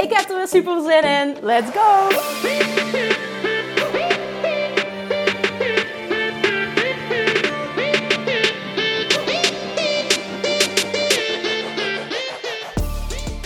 Ik heb er weer super zin in. Let's go!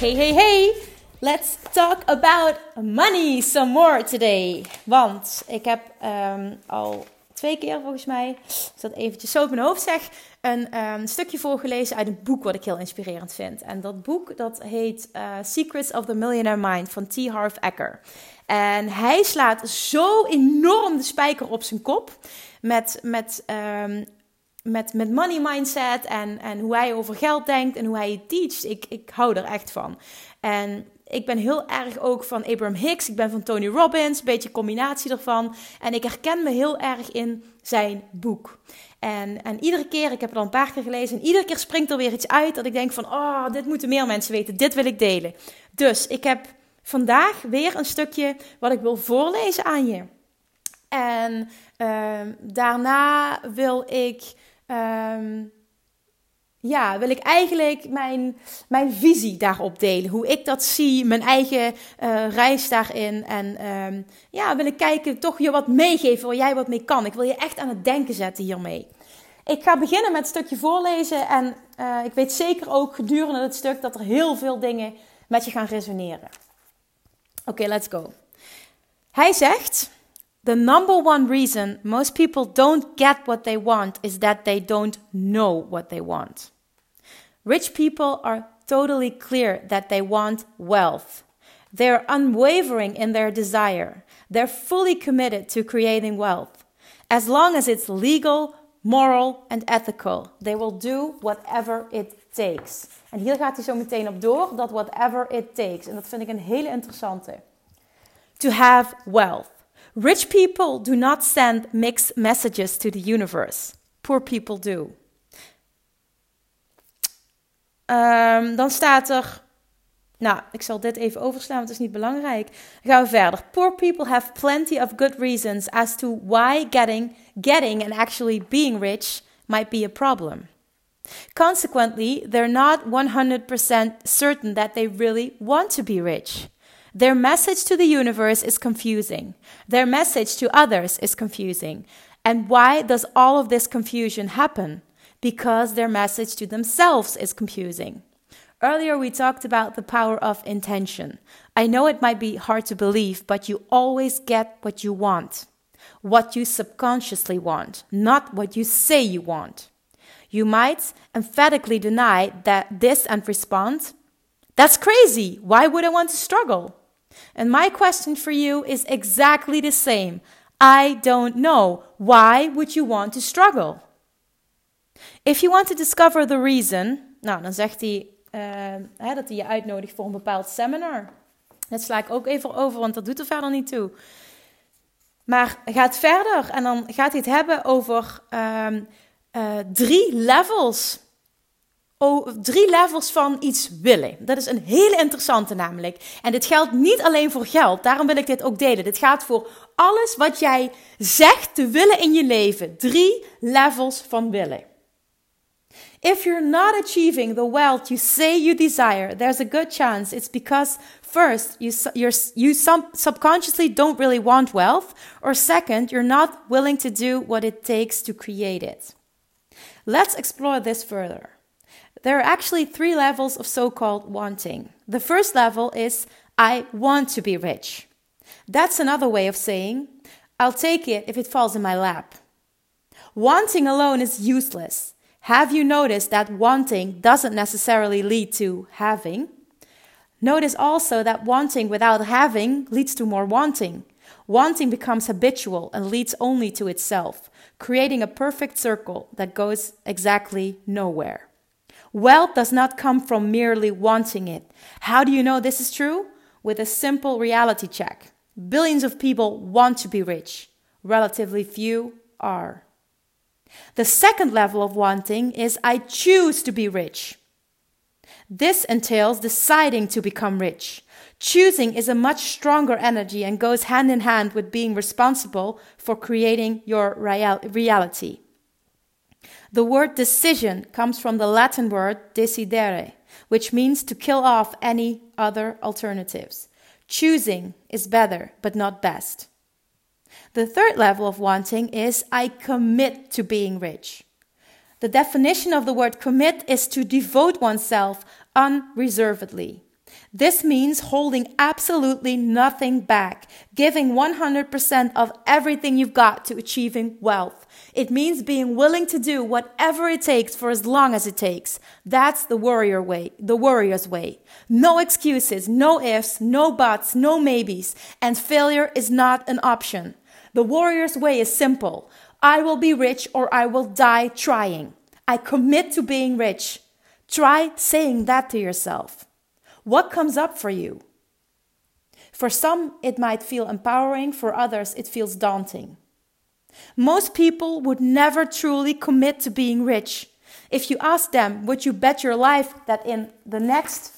Hey, hey, hey! Let's talk about money some more today. Want ik heb um, al twee keer volgens mij, als dat eventjes zo op mijn hoofd zeg, een um, stukje voorgelezen uit een boek wat ik heel inspirerend vind. En dat boek dat heet uh, Secrets of the Millionaire Mind van T. Harv Eker. En hij slaat zo enorm de spijker op zijn kop met, met um, met, met money mindset en, en hoe hij over geld denkt en hoe hij het teacht. Ik, ik hou er echt van. En ik ben heel erg ook van Abraham Hicks. Ik ben van Tony Robbins. Een beetje combinatie ervan. En ik herken me heel erg in zijn boek. En, en iedere keer, ik heb het al een paar keer gelezen. En iedere keer springt er weer iets uit dat ik denk van... Oh, dit moeten meer mensen weten. Dit wil ik delen. Dus ik heb vandaag weer een stukje wat ik wil voorlezen aan je. En uh, daarna wil ik... Um, ja, wil ik eigenlijk mijn, mijn visie daarop delen. Hoe ik dat zie, mijn eigen uh, reis daarin. En um, ja, wil ik kijken, toch je wat meegeven waar jij wat mee kan. Ik wil je echt aan het denken zetten hiermee. Ik ga beginnen met een stukje voorlezen. En uh, ik weet zeker ook gedurende het stuk dat er heel veel dingen met je gaan resoneren. Oké, let's go. Hij zegt. The number one reason most people don't get what they want is that they don't know what they want. Rich people are totally clear that they want wealth. They're unwavering in their desire. They're fully committed to creating wealth. As long as it's legal, moral and ethical, they will do whatever it takes. En hier gaat hij zo meteen op door, dat whatever it takes. En dat vind ik een hele interessante. To have wealth. Rich people do not send mixed messages to the universe. Poor people do. Um, dan staat er. Nou, ik zal dit even overslaan, want het is niet belangrijk. Dan gaan we verder. Poor people have plenty of good reasons as to why getting, getting and actually being rich might be a problem. Consequently, they're not 100% certain that they really want to be rich. Their message to the universe is confusing. Their message to others is confusing. And why does all of this confusion happen? Because their message to themselves is confusing. Earlier, we talked about the power of intention. I know it might be hard to believe, but you always get what you want. What you subconsciously want, not what you say you want. You might emphatically deny that this and respond, That's crazy. Why would I want to struggle? And my question for you is exactly the same. I don't know. Why would you want to struggle? If you want to discover the reason, nou dan zegt hij uh, hè, dat hij je uitnodigt voor een bepaald seminar. Dat sla ik ook even over, want dat doet er verder niet toe. Maar gaat verder en dan gaat hij het hebben over um, uh, drie levels drie levels van iets willen. Dat is een hele interessante namelijk. En dit geldt niet alleen voor geld. Daarom wil ik dit ook delen. Dit gaat voor alles wat jij zegt te willen in je leven. Drie levels van willen. If you're not achieving the wealth you say you desire, there's a good chance it's because first, you, you subconsciously don't really want wealth, or second, you're not willing to do what it takes to create it. Let's explore this further. There are actually three levels of so called wanting. The first level is I want to be rich. That's another way of saying I'll take it if it falls in my lap. Wanting alone is useless. Have you noticed that wanting doesn't necessarily lead to having? Notice also that wanting without having leads to more wanting. Wanting becomes habitual and leads only to itself, creating a perfect circle that goes exactly nowhere. Wealth does not come from merely wanting it. How do you know this is true? with a simple reality check. Billions of people want to be rich, relatively few are. The second level of wanting is I choose to be rich. This entails deciding to become rich. Choosing is a much stronger energy and goes hand in hand with being responsible for creating your real- reality. The word decision comes from the Latin word decidere, which means to kill off any other alternatives. Choosing is better, but not best. The third level of wanting is I commit to being rich. The definition of the word commit is to devote oneself unreservedly. This means holding absolutely nothing back, giving 100% of everything you've got to achieving wealth. It means being willing to do whatever it takes for as long as it takes. That's the warrior way, the warrior's way. No excuses, no ifs, no buts, no maybes, and failure is not an option. The warrior's way is simple. I will be rich or I will die trying. I commit to being rich. Try saying that to yourself. What comes up for you? For some, it might feel empowering, for others, it feels daunting. Most people would never truly commit to being rich. If you ask them, would you bet your life that in the next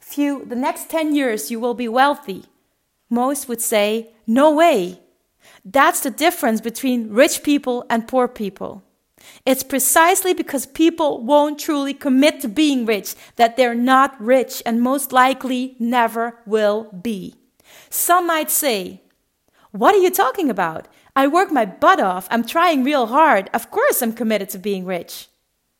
few, the next 10 years you will be wealthy? Most would say, no way. That's the difference between rich people and poor people. It's precisely because people won't truly commit to being rich that they're not rich and most likely never will be. Some might say, What are you talking about? I work my butt off. I'm trying real hard. Of course, I'm committed to being rich.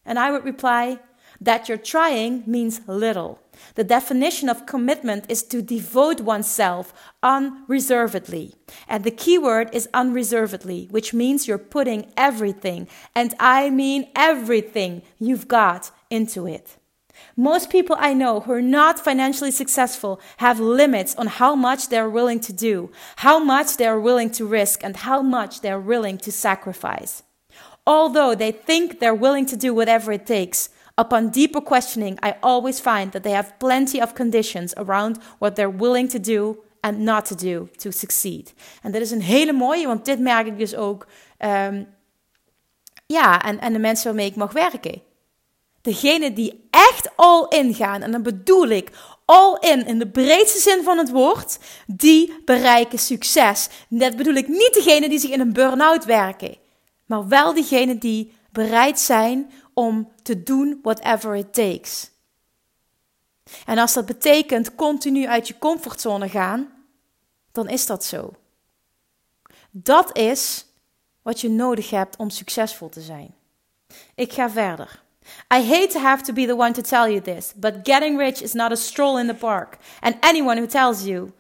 And I would reply, That you're trying means little. The definition of commitment is to devote oneself unreservedly. And the key word is unreservedly, which means you're putting everything, and I mean everything you've got into it. Most people I know who are not financially successful have limits on how much they're willing to do, how much they're willing to risk, and how much they're willing to sacrifice. Although they think they're willing to do whatever it takes, Upon deeper questioning, I always find that they have plenty of conditions around what they're willing to do and not to do to succeed. En dat is een hele mooie, want dit merk ik dus ook. Um, ja, en, en de mensen waarmee ik mag werken. Degene die echt all in gaan, en dan bedoel ik all in in de breedste zin van het woord, die bereiken succes. Dat bedoel ik niet degene die zich in een burn-out werken, maar wel diegenen die bereid zijn om te doen whatever it takes. En als dat betekent continu uit je comfortzone gaan, dan is dat zo. Dat is wat je nodig hebt om succesvol te zijn. Ik ga verder. I hate to have to be the one to tell you this, but getting rich is not a stroll in the park. And anyone who tells you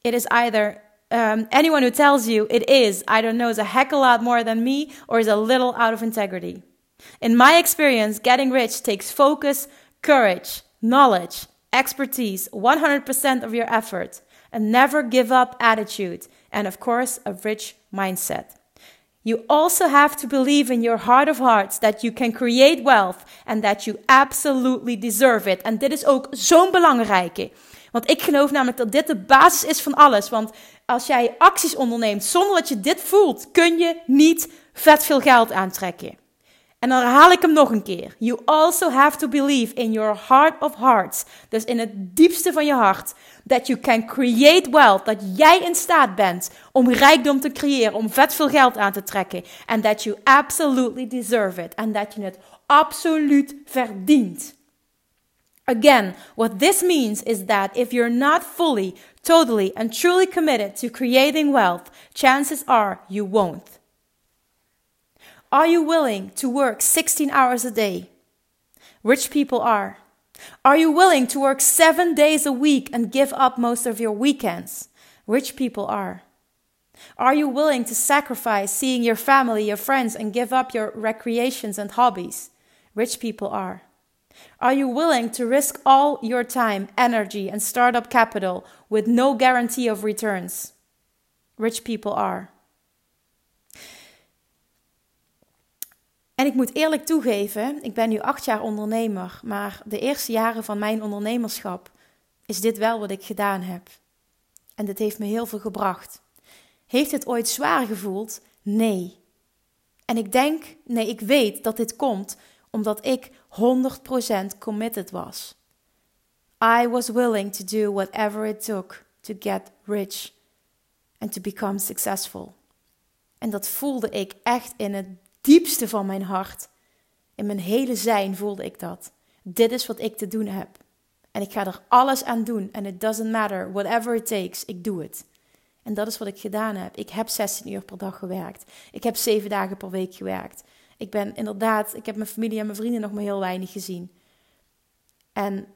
it is either um, anyone who tells you it is either knows a heck a lot more than me or is a little out of integrity. In my experience, getting rich takes focus, courage, knowledge, expertise, 100% of your effort, a never give up attitude, and of course, a rich mindset. You also have to believe in your heart of hearts that you can create wealth and that you absolutely deserve it. En dit is ook zo'n belangrijke. Want ik geloof namelijk dat dit de basis is van alles. Want als jij acties onderneemt zonder dat je dit voelt, kun je niet vet veel geld aantrekken. En dan herhaal ik hem nog een keer. You also have to believe in your heart of hearts. Dus in het diepste van je hart. That you can create wealth. Dat jij in staat bent om rijkdom te creëren. Om vet veel geld aan te trekken. And that you absolutely deserve it. En dat je het absoluut verdient. Again, what this means is that if you're not fully, totally, and truly committed to creating wealth, chances are you won't. Are you willing to work 16 hours a day? Rich people are. Are you willing to work seven days a week and give up most of your weekends? Rich people are. Are you willing to sacrifice seeing your family, your friends, and give up your recreations and hobbies? Rich people are. Are you willing to risk all your time, energy, and startup capital with no guarantee of returns? Rich people are. En ik moet eerlijk toegeven, ik ben nu acht jaar ondernemer, maar de eerste jaren van mijn ondernemerschap is dit wel wat ik gedaan heb. En dit heeft me heel veel gebracht. Heeft het ooit zwaar gevoeld? Nee. En ik denk, nee, ik weet dat dit komt omdat ik 100% committed was. I was willing to do whatever it took to get rich and to become successful. En dat voelde ik echt in het diepste van mijn hart. In mijn hele zijn voelde ik dat. Dit is wat ik te doen heb. En ik ga er alles aan doen. En it doesn't matter, whatever it takes, ik doe het. En dat is wat ik gedaan heb. Ik heb 16 uur per dag gewerkt. Ik heb 7 dagen per week gewerkt. Ik ben inderdaad, ik heb mijn familie en mijn vrienden nog maar heel weinig gezien. En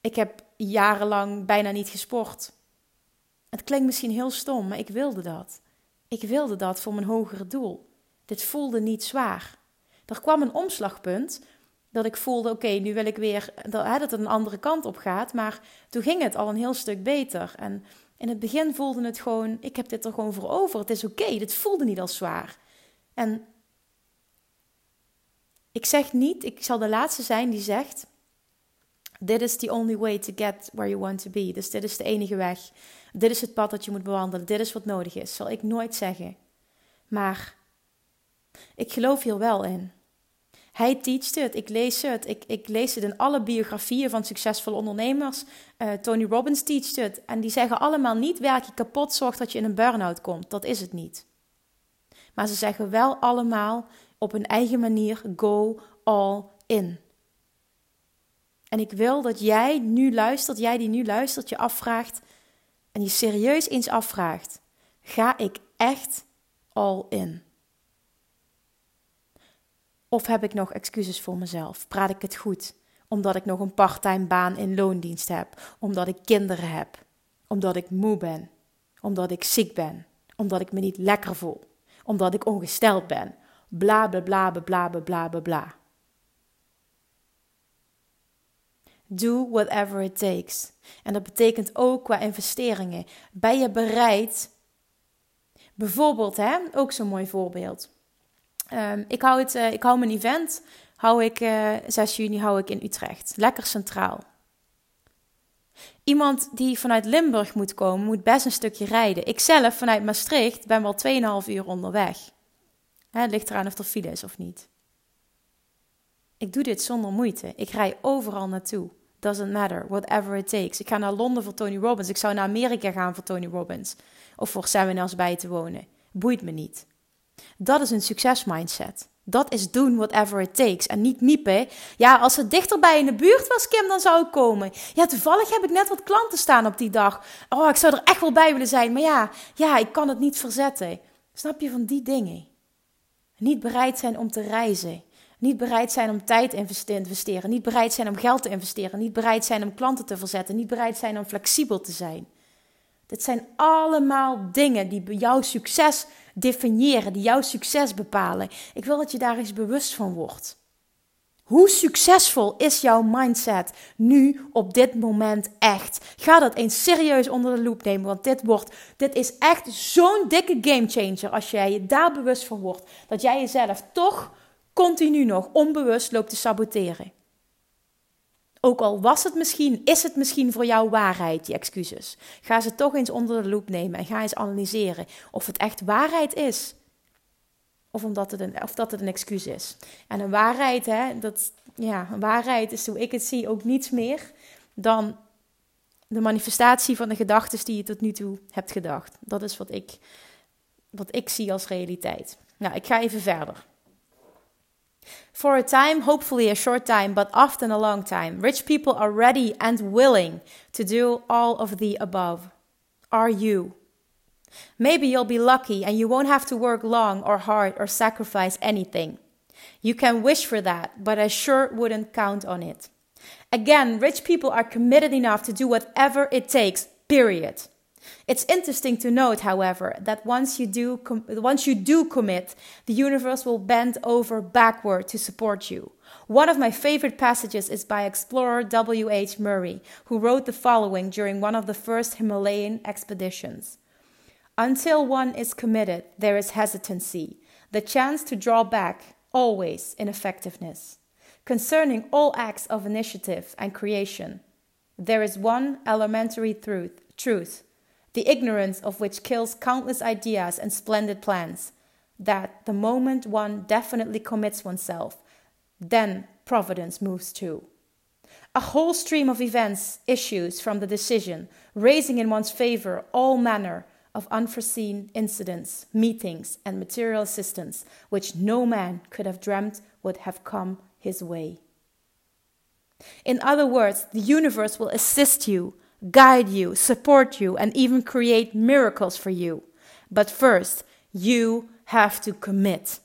ik heb jarenlang bijna niet gesport. Het klinkt misschien heel stom, maar ik wilde dat. Ik wilde dat voor mijn hogere doel. Dit voelde niet zwaar. Er kwam een omslagpunt dat ik voelde: oké, nu wil ik weer dat, hè, dat het een andere kant op gaat. Maar toen ging het al een heel stuk beter. En in het begin voelde het gewoon: ik heb dit er gewoon voor over. Het is oké. Dit voelde niet als zwaar. En ik zeg niet, ik zal de laatste zijn die zegt: Dit is the only way to get where you want to be. Dus dit is de enige weg. Dit is het pad dat je moet bewandelen. Dit is wat nodig is. Zal ik nooit zeggen. Maar ik geloof hier wel in. Hij teacht het, ik lees het. Ik, ik lees het in alle biografieën van succesvolle ondernemers. Uh, Tony Robbins teacht het. En die zeggen allemaal niet werk je kapot, zorg dat je in een burn-out komt. Dat is het niet. Maar ze zeggen wel allemaal op hun eigen manier go all in. En ik wil dat jij nu luistert, jij die nu luistert, je afvraagt en je serieus eens afvraagt: ga ik echt all in? Of heb ik nog excuses voor mezelf? Praat ik het goed? Omdat ik nog een parttime baan in loondienst heb, omdat ik kinderen heb, omdat ik moe ben, omdat ik ziek ben, omdat ik me niet lekker voel, omdat ik ongesteld ben. Bla bla bla bla bla bla bla bla. Do whatever it takes. En dat betekent ook qua investeringen. Ben je bereid? Bijvoorbeeld, hè, ook zo'n mooi voorbeeld. Um, ik, hou het, uh, ik hou mijn event, hou ik, uh, eh, 6 juni hou ik in Utrecht. Lekker centraal. Iemand die vanuit Limburg moet komen, moet best een stukje rijden. Ik zelf vanuit Maastricht ben wel 2,5 uur onderweg. Hè, het ligt eraan of er file is of niet. Ik doe dit zonder moeite. Ik rij overal naartoe. Doesn't matter, whatever it takes. Ik ga naar Londen voor Tony Robbins. Ik zou naar Amerika gaan voor Tony Robbins. Of voor seminars bij te wonen. Boeit me niet. Dat is een succesmindset. Dat is doen whatever it takes. En niet miepen. Ja, als het dichterbij in de buurt was, Kim, dan zou ik komen. Ja, toevallig heb ik net wat klanten staan op die dag. Oh, ik zou er echt wel bij willen zijn. Maar ja, ja, ik kan het niet verzetten. Snap je van die dingen? Niet bereid zijn om te reizen. Niet bereid zijn om tijd te investeren. Niet bereid zijn om geld te investeren. Niet bereid zijn om klanten te verzetten. Niet bereid zijn om flexibel te zijn. Dit zijn allemaal dingen die jouw succes definiëren, die jouw succes bepalen. Ik wil dat je daar eens bewust van wordt. Hoe succesvol is jouw mindset nu op dit moment echt? Ga dat eens serieus onder de loep nemen, want dit, wordt, dit is echt zo'n dikke gamechanger als jij je daar bewust van wordt. Dat jij jezelf toch continu nog onbewust loopt te saboteren. Ook al was het misschien, is het misschien voor jou waarheid, die excuses. Ga ze toch eens onder de loep nemen en ga eens analyseren of het echt waarheid is. Of, omdat het een, of dat het een excuus is. En een waarheid, hè, dat, ja, een waarheid is hoe ik het zie ook niets meer dan de manifestatie van de gedachten die je tot nu toe hebt gedacht. Dat is wat ik, wat ik zie als realiteit. Nou, ik ga even verder. For a time, hopefully a short time, but often a long time, rich people are ready and willing to do all of the above. Are you? Maybe you'll be lucky and you won't have to work long or hard or sacrifice anything. You can wish for that, but I sure wouldn't count on it. Again, rich people are committed enough to do whatever it takes, period. It's interesting to note, however, that once you do com- once you do commit, the universe will bend over backward to support you. One of my favorite passages is by explorer W.H. Murray, who wrote the following during one of the first Himalayan expeditions. Until one is committed, there is hesitancy, the chance to draw back, always ineffectiveness. Concerning all acts of initiative and creation, There is one elementary truth, truth, the ignorance of which kills countless ideas and splendid plans, that the moment one definitely commits oneself, then providence moves too. A whole stream of events issues from the decision, raising in one's favor all manner of unforeseen incidents, meetings, and material assistance which no man could have dreamt would have come his way. In other words, the universe will assist you, guide you, support you, and even create miracles for you. But first, you have to commit.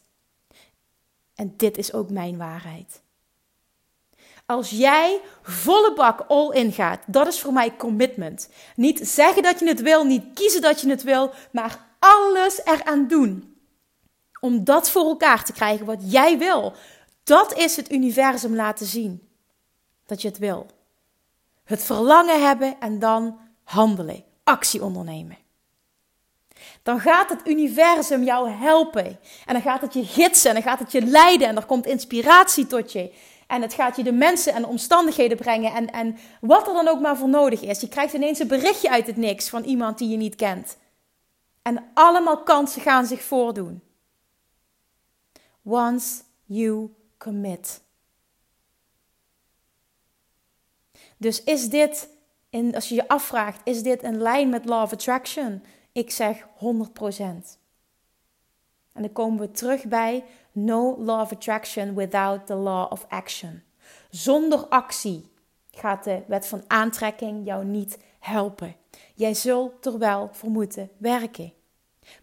En dit is ook mijn waarheid. Als jij volle bak all in gaat, dat is voor mij commitment. Niet zeggen dat je het wil, niet kiezen dat je het wil, maar alles eraan doen. Om dat voor elkaar te krijgen wat jij wil. Dat is het universum laten zien. Dat je het wil. Het verlangen hebben en dan handelen, actie ondernemen. Dan gaat het universum jou helpen. En dan gaat het je gidsen en dan gaat het je leiden en er komt inspiratie tot je. En het gaat je de mensen en de omstandigheden brengen. En, en wat er dan ook maar voor nodig is. Je krijgt ineens een berichtje uit het niks van iemand die je niet kent. En allemaal kansen gaan zich voordoen. Once you commit. Dus is dit, in, als je je afvraagt, is dit in lijn met Law of Attraction? Ik zeg 100%. En dan komen we terug bij no law of attraction without the law of action. Zonder actie gaat de wet van aantrekking jou niet helpen. Jij zult er wel voor moeten werken.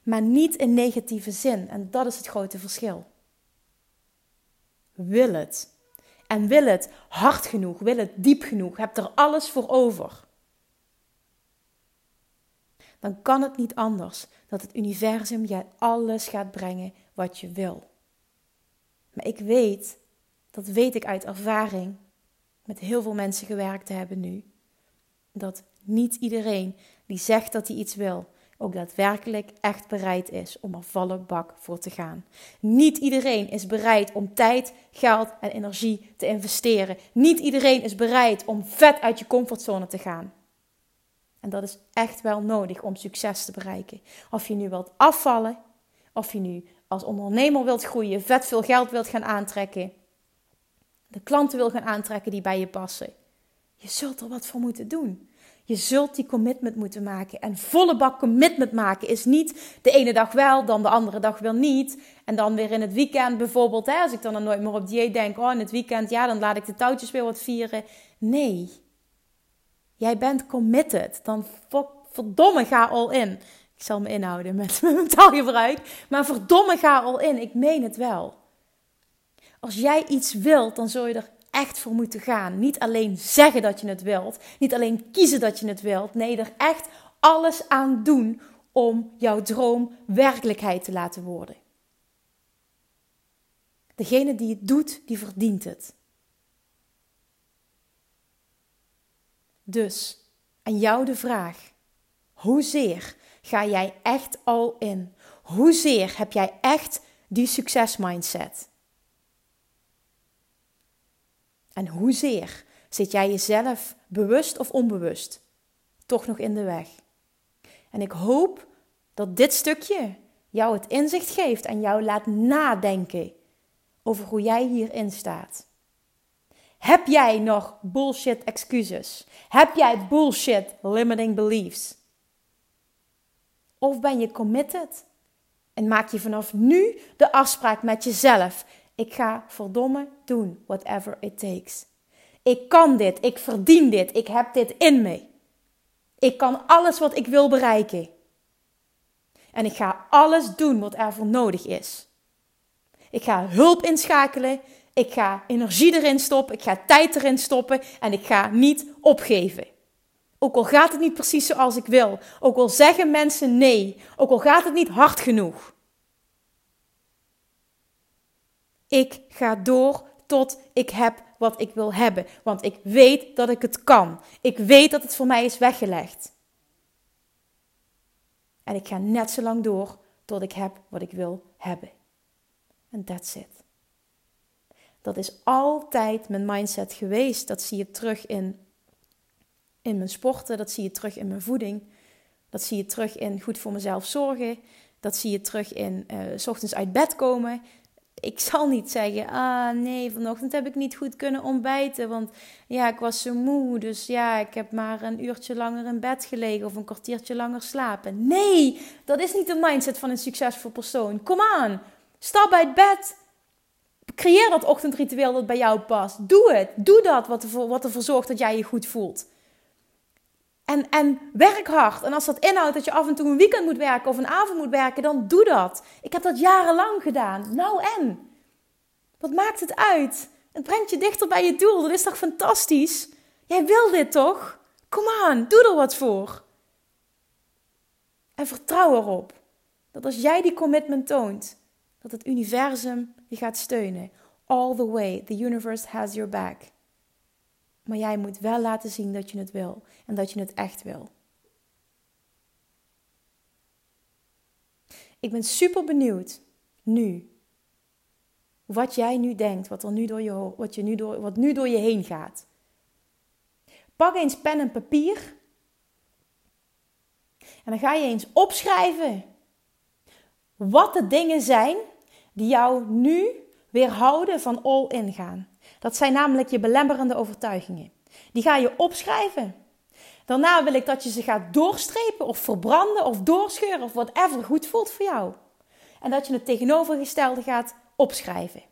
Maar niet in negatieve zin. En dat is het grote verschil. Wil het. En wil het hard genoeg, wil het diep genoeg, heb er alles voor over. Dan kan het niet anders dat het universum je alles gaat brengen wat je wil. Maar ik weet, dat weet ik uit ervaring, met heel veel mensen gewerkt te hebben nu, dat niet iedereen die zegt dat hij iets wil, ook daadwerkelijk echt bereid is om er volle bak voor te gaan. Niet iedereen is bereid om tijd, geld en energie te investeren. Niet iedereen is bereid om vet uit je comfortzone te gaan. En dat is echt wel nodig om succes te bereiken. Of je nu wilt afvallen, of je nu als ondernemer wilt groeien, vet veel geld wilt gaan aantrekken, de klanten wil gaan aantrekken die bij je passen. Je zult er wat voor moeten doen. Je zult die commitment moeten maken. En volle bak commitment maken is niet de ene dag wel, dan de andere dag weer niet. En dan weer in het weekend bijvoorbeeld, hè, als ik dan, nooit meer op dieet denk, oh in het weekend, ja, dan laat ik de touwtjes weer wat vieren. Nee. Jij bent committed. Dan verdomme ga all in. Ik zal me inhouden met mijn taalgebruik. Maar verdomme ga al in. Ik meen het wel. Als jij iets wilt, dan zul je er echt voor moeten gaan. Niet alleen zeggen dat je het wilt. Niet alleen kiezen dat je het wilt. Nee, er echt alles aan doen om jouw droom werkelijkheid te laten worden. Degene die het doet, die verdient het. Dus aan jou de vraag: hoezeer ga jij echt al in? Hoezeer heb jij echt die succesmindset? En hoezeer zit jij jezelf bewust of onbewust toch nog in de weg? En ik hoop dat dit stukje jou het inzicht geeft en jou laat nadenken over hoe jij hierin staat. Heb jij nog bullshit excuses? Heb jij bullshit limiting beliefs? Of ben je committed? En maak je vanaf nu de afspraak met jezelf. Ik ga verdomme doen, whatever it takes. Ik kan dit, ik verdien dit, ik heb dit in me. Ik kan alles wat ik wil bereiken. En ik ga alles doen wat er voor nodig is. Ik ga hulp inschakelen, ik ga energie erin stoppen, ik ga tijd erin stoppen en ik ga niet opgeven. Ook al gaat het niet precies zoals ik wil. Ook al zeggen mensen nee. Ook al gaat het niet hard genoeg. Ik ga door tot ik heb wat ik wil hebben. Want ik weet dat ik het kan. Ik weet dat het voor mij is weggelegd. En ik ga net zo lang door tot ik heb wat ik wil hebben. En that's it. Dat is altijd mijn mindset geweest. Dat zie je terug in in mijn sporten, dat zie je terug in mijn voeding. Dat zie je terug in goed voor mezelf zorgen. Dat zie je terug in uh, s ochtends uit bed komen. Ik zal niet zeggen, ah nee, vanochtend heb ik niet goed kunnen ontbijten. Want ja, ik was zo moe. Dus ja, ik heb maar een uurtje langer in bed gelegen of een kwartiertje langer slapen. Nee, dat is niet de mindset van een succesvol persoon. Kom aan, stap uit bed. Creëer dat ochtendritueel dat bij jou past. Doe het. Doe dat wat ervoor, wat ervoor zorgt dat jij je goed voelt. En, en werk hard. En als dat inhoudt dat je af en toe een weekend moet werken of een avond moet werken, dan doe dat. Ik heb dat jarenlang gedaan. Nou en? Wat maakt het uit? Het brengt je dichter bij je doel. Dat is toch fantastisch? Jij wil dit toch? Kom aan, doe er wat voor. En vertrouw erop dat als jij die commitment toont, dat het universum je gaat steunen. All the way, the universe has your back. Maar jij moet wel laten zien dat je het wil en dat je het echt wil. Ik ben super benieuwd nu. Wat jij nu denkt, wat, er nu door je, wat, je nu door, wat nu door je heen gaat. Pak eens pen en papier. En dan ga je eens opschrijven wat de dingen zijn die jou nu weerhouden van all in gaan. Dat zijn namelijk je belemmerende overtuigingen. Die ga je opschrijven. Daarna wil ik dat je ze gaat doorstrepen of verbranden of doorscheuren of whatever goed voelt voor jou. En dat je het tegenovergestelde gaat opschrijven.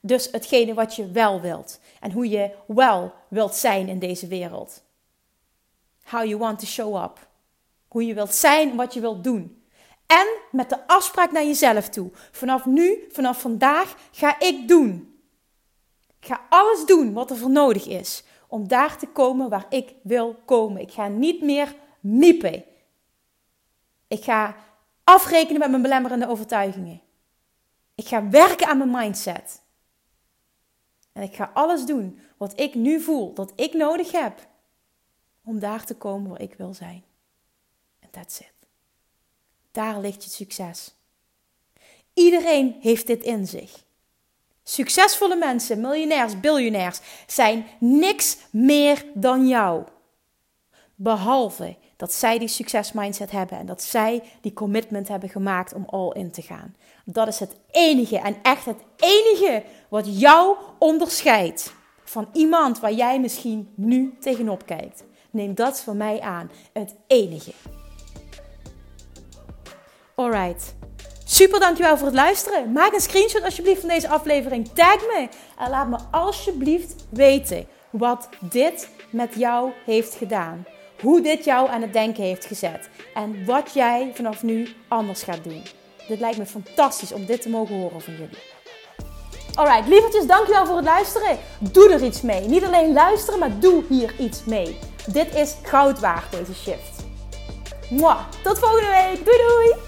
Dus hetgene wat je wel wilt en hoe je wel wilt zijn in deze wereld. How you want to show up. Hoe je wilt zijn, wat je wilt doen. En met de afspraak naar jezelf toe. Vanaf nu, vanaf vandaag ga ik doen. Ga alles doen wat er voor nodig is om daar te komen waar ik wil komen. Ik ga niet meer miepen. Ik ga afrekenen met mijn belemmerende overtuigingen. Ik ga werken aan mijn mindset. En ik ga alles doen wat ik nu voel dat ik nodig heb om daar te komen waar ik wil zijn. En that's it. Daar ligt je succes. Iedereen heeft dit in zich. Succesvolle mensen, miljonairs, biljonairs, zijn niks meer dan jou. Behalve dat zij die succesmindset hebben en dat zij die commitment hebben gemaakt om all in te gaan. Dat is het enige en echt het enige wat jou onderscheidt van iemand waar jij misschien nu tegenop kijkt. Neem dat van mij aan. Het enige. Alright. Super, dankjewel voor het luisteren. Maak een screenshot alsjeblieft van deze aflevering. Tag me en laat me alsjeblieft weten wat dit met jou heeft gedaan. Hoe dit jou aan het denken heeft gezet. En wat jij vanaf nu anders gaat doen. Dit lijkt me fantastisch om dit te mogen horen van jullie. Alright, lievertjes, dankjewel voor het luisteren. Doe er iets mee. Niet alleen luisteren, maar doe hier iets mee. Dit is goud waard, deze shift. Mwah. Tot volgende week. Doei doei!